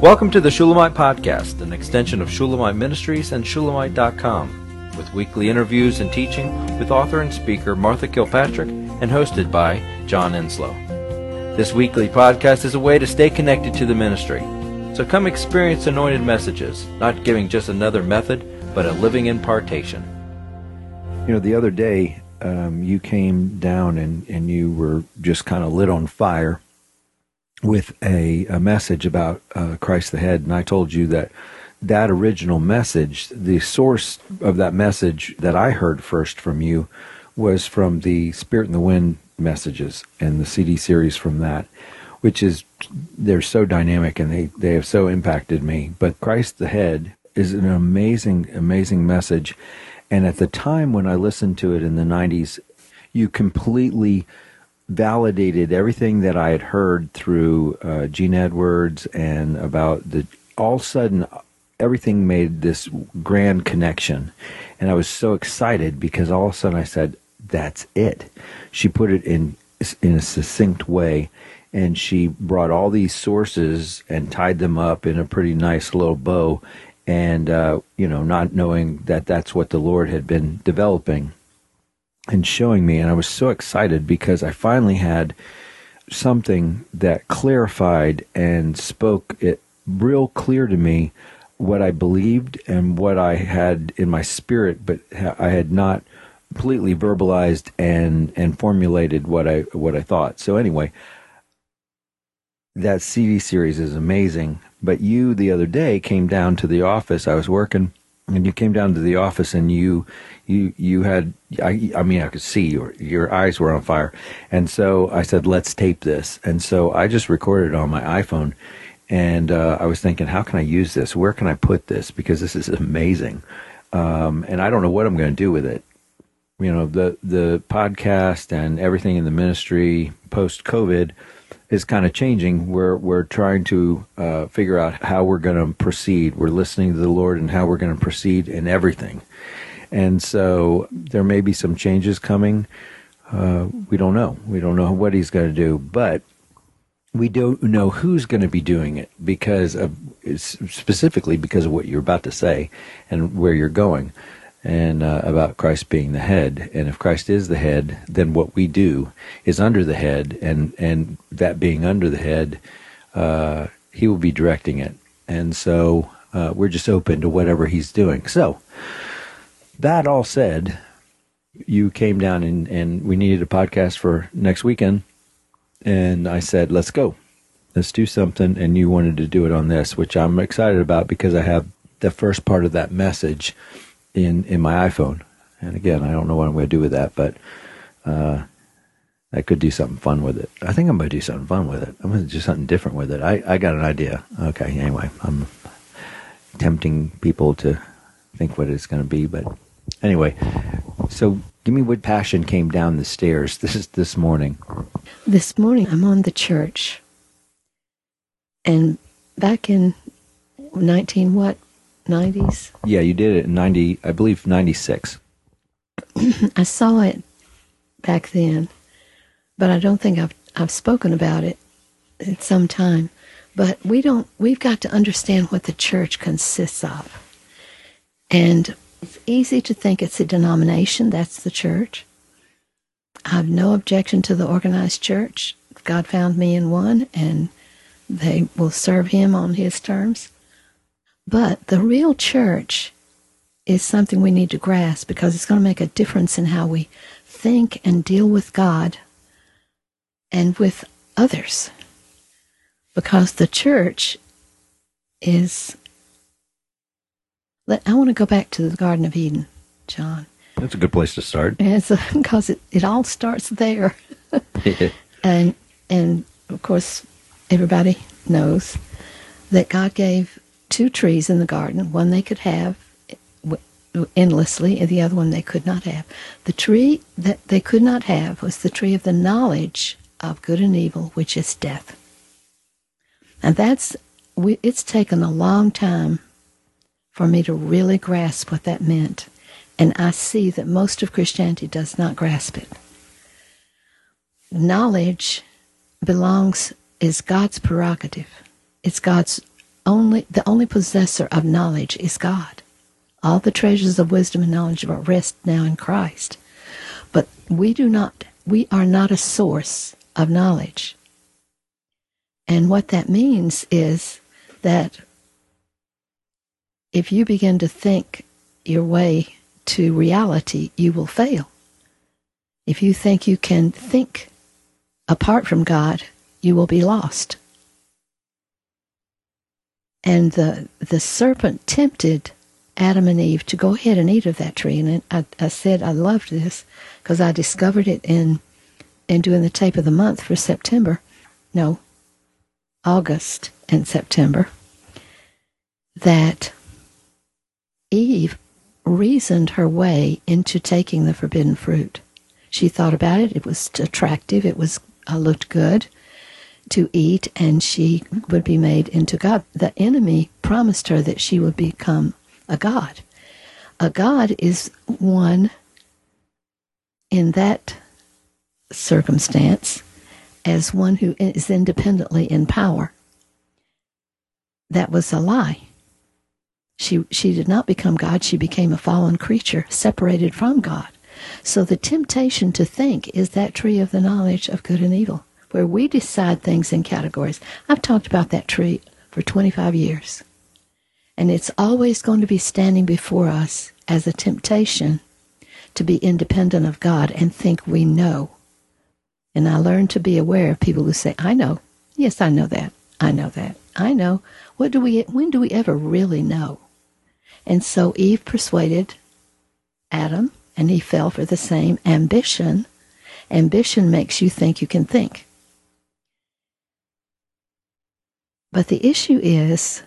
Welcome to the Shulamite Podcast, an extension of Shulamite Ministries and Shulamite.com, with weekly interviews and teaching with author and speaker Martha Kilpatrick and hosted by John Enslow. This weekly podcast is a way to stay connected to the ministry. So come experience anointed messages, not giving just another method, but a living impartation. You know, the other day, um, you came down and, and you were just kind of lit on fire with a, a message about uh, Christ the head. And I told you that that original message, the source of that message that I heard first from you was from the Spirit and the Wind messages and the CD series from that, which is, they're so dynamic and they, they have so impacted me. But Christ the head is an amazing, amazing message. And at the time when I listened to it in the 90s, you completely validated everything that I had heard through uh, Gene Edwards and about the. All of a sudden, everything made this grand connection, and I was so excited because all of a sudden I said, "That's it." She put it in in a succinct way, and she brought all these sources and tied them up in a pretty nice little bow, and uh, you know, not knowing that that's what the Lord had been developing and showing me. And I was so excited because I finally had something that clarified and spoke it real clear to me what I believed and what I had in my spirit, but I had not completely verbalized and and formulated what I what I thought. So anyway, that CD series is amazing. But you the other day came down to the office. I was working, and you came down to the office, and you you you had I, I mean I could see your your eyes were on fire, and so I said let's tape this, and so I just recorded it on my iPhone, and uh, I was thinking how can I use this? Where can I put this? Because this is amazing, um, and I don't know what I'm going to do with it. You know the the podcast and everything in the ministry post COVID is kind of changing. We're we're trying to uh, figure out how we're going to proceed. We're listening to the Lord and how we're going to proceed in everything. And so there may be some changes coming. Uh, we don't know. We don't know what he's going to do, but we don't know who's going to be doing it because of specifically because of what you're about to say and where you're going and uh, about Christ being the head. And if Christ is the head, then what we do is under the head, and and that being under the head, uh, He will be directing it. And so uh, we're just open to whatever He's doing. So that all said, you came down and, and we needed a podcast for next weekend. And I said, let's go. Let's do something. And you wanted to do it on this, which I'm excited about because I have the first part of that message in, in my iPhone. And again, I don't know what I'm going to do with that, but uh, I could do something fun with it. I think I'm going to do something fun with it. I'm going to do something different with it. I, I got an idea. Okay, anyway, I'm tempting people to think what it's going to be, but Anyway, so give me what passion came down the stairs. This is this morning. This morning, I'm on the church, and back in nineteen what nineties? Yeah, you did it in ninety, I believe ninety six. I saw it back then, but I don't think I've I've spoken about it in some time. But we don't. We've got to understand what the church consists of, and it's easy to think it's a denomination, that's the church. I have no objection to the organized church. God found me in one, and they will serve Him on His terms. But the real church is something we need to grasp because it's going to make a difference in how we think and deal with God and with others. Because the church is let, I want to go back to the Garden of Eden, John. That's a good place to start. Because it, it all starts there. and and of course, everybody knows that God gave two trees in the garden. One they could have endlessly, and the other one they could not have. The tree that they could not have was the tree of the knowledge of good and evil, which is death. And that's we, it's taken a long time for me to really grasp what that meant. And I see that most of Christianity does not grasp it. Knowledge belongs, is God's prerogative. It's God's only the only possessor of knowledge is God. All the treasures of wisdom and knowledge are rest now in Christ. But we do not we are not a source of knowledge. And what that means is that if you begin to think your way to reality, you will fail. If you think you can think apart from God, you will be lost. And the, the serpent tempted Adam and Eve to go ahead and eat of that tree. And I, I said I loved this because I discovered it in, in doing the tape of the month for September. No, August and September. That Eve reasoned her way into taking the forbidden fruit. She thought about it. It was attractive. It was uh, looked good to eat, and she would be made into God. The enemy promised her that she would become a god. A god is one in that circumstance as one who is independently in power. That was a lie. She, she did not become God, she became a fallen creature, separated from God. So the temptation to think is that tree of the knowledge of good and evil, where we decide things in categories. I've talked about that tree for 25 years. And it's always going to be standing before us as a temptation to be independent of God and think we know. And I learned to be aware of people who say, I know. Yes, I know that. I know that. I know. What do we, when do we ever really know? And so Eve persuaded Adam, and he fell for the same ambition. Ambition makes you think you can think. But the issue is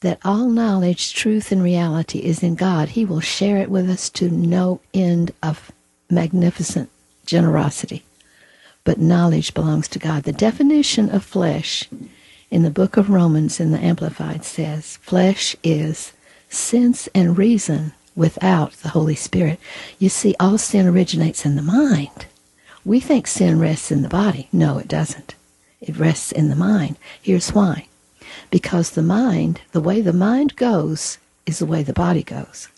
that all knowledge, truth, and reality is in God. He will share it with us to no end of magnificent generosity. But knowledge belongs to God. The definition of flesh in the book of Romans in the Amplified says flesh is sense and reason without the Holy Spirit. You see, all sin originates in the mind. We think sin rests in the body. No, it doesn't. It rests in the mind. Here's why. Because the mind, the way the mind goes, is the way the body goes.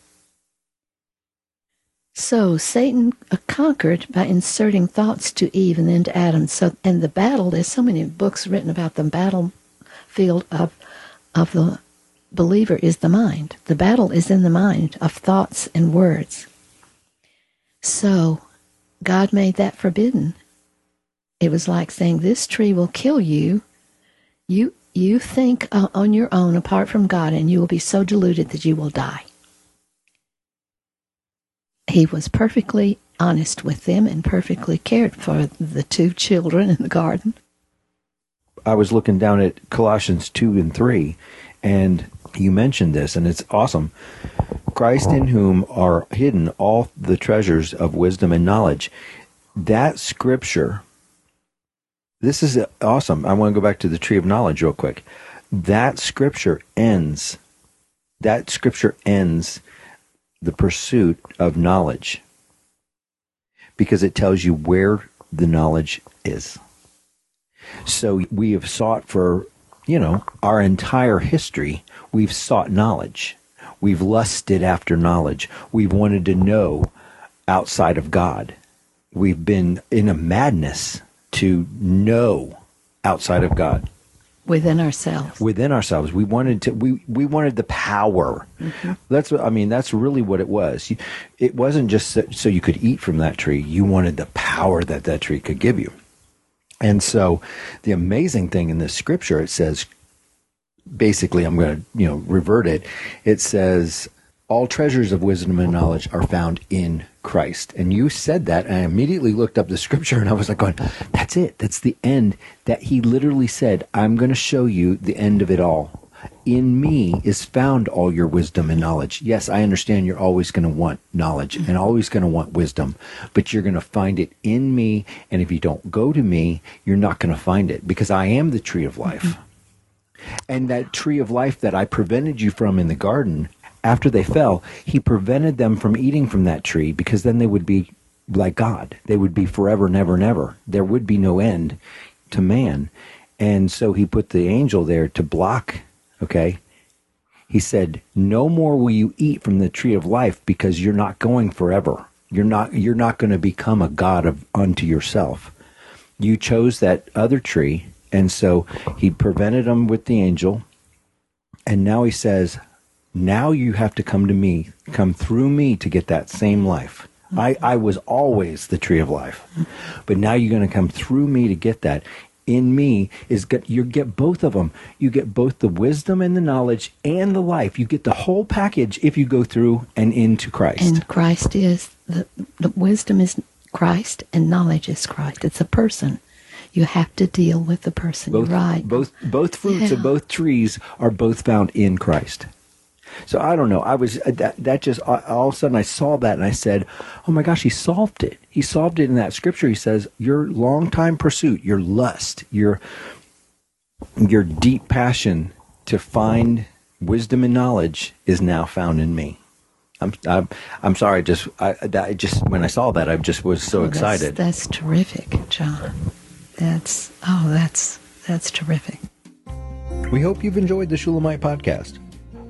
So Satan uh, conquered by inserting thoughts to Eve and then to Adam. So, and the battle, there's so many books written about the battlefield of, of the believer is the mind. The battle is in the mind of thoughts and words. So God made that forbidden. It was like saying, This tree will kill you. You, you think uh, on your own apart from God, and you will be so deluded that you will die. He was perfectly honest with them and perfectly cared for the two children in the garden. I was looking down at Colossians 2 and 3, and you mentioned this, and it's awesome. Christ in whom are hidden all the treasures of wisdom and knowledge. That scripture, this is awesome. I want to go back to the tree of knowledge real quick. That scripture ends, that scripture ends the pursuit of knowledge because it tells you where the knowledge is. So we have sought for, you know, our entire history We've sought knowledge. We've lusted after knowledge. We've wanted to know outside of God. We've been in a madness to know outside of God. Within ourselves. Within ourselves. We wanted to we, we wanted the power. Mm-hmm. That's what I mean, that's really what it was. It wasn't just so, so you could eat from that tree. You wanted the power that that tree could give you. And so the amazing thing in this scripture it says basically I'm going to, you know, revert it. It says all treasures of wisdom and knowledge are found in Christ. And you said that, and I immediately looked up the scripture and I was like going, that's it. That's the end. That he literally said, I'm going to show you the end of it all. In me is found all your wisdom and knowledge. Yes, I understand you're always going to want knowledge and always going to want wisdom, but you're going to find it in me. And if you don't go to me, you're not going to find it because I am the tree of life. Mm-hmm. And that tree of life that I prevented you from in the garden, after they fell, he prevented them from eating from that tree because then they would be like God. They would be forever, never, never. There would be no end to man. And so he put the angel there to block Okay? He said, "No more will you eat from the tree of life because you're not going forever. You're not you're not going to become a god of unto yourself. You chose that other tree, and so he prevented them with the angel. And now he says, now you have to come to me, come through me to get that same life. I, I was always the tree of life, but now you're going to come through me to get that. In me is get you get both of them. You get both the wisdom and the knowledge and the life. You get the whole package if you go through and into Christ. And Christ is the, the wisdom is Christ and knowledge is Christ. It's a person. You have to deal with the person. both You're right. both both fruits of both trees are both found in Christ. So I don't know. I was uh, that that just uh, all of a sudden I saw that and I said, "Oh my gosh, he solved it. He solved it in that scripture. He says, "Your long-time pursuit, your lust, your your deep passion to find wisdom and knowledge is now found in me." I'm I'm, I'm sorry. Just I that I just when I saw that, I just was so Oh, that's- excited. That's, terrific, John. That's oh, that's that's terrific. We hope you've enjoyed the Shulamite podcast.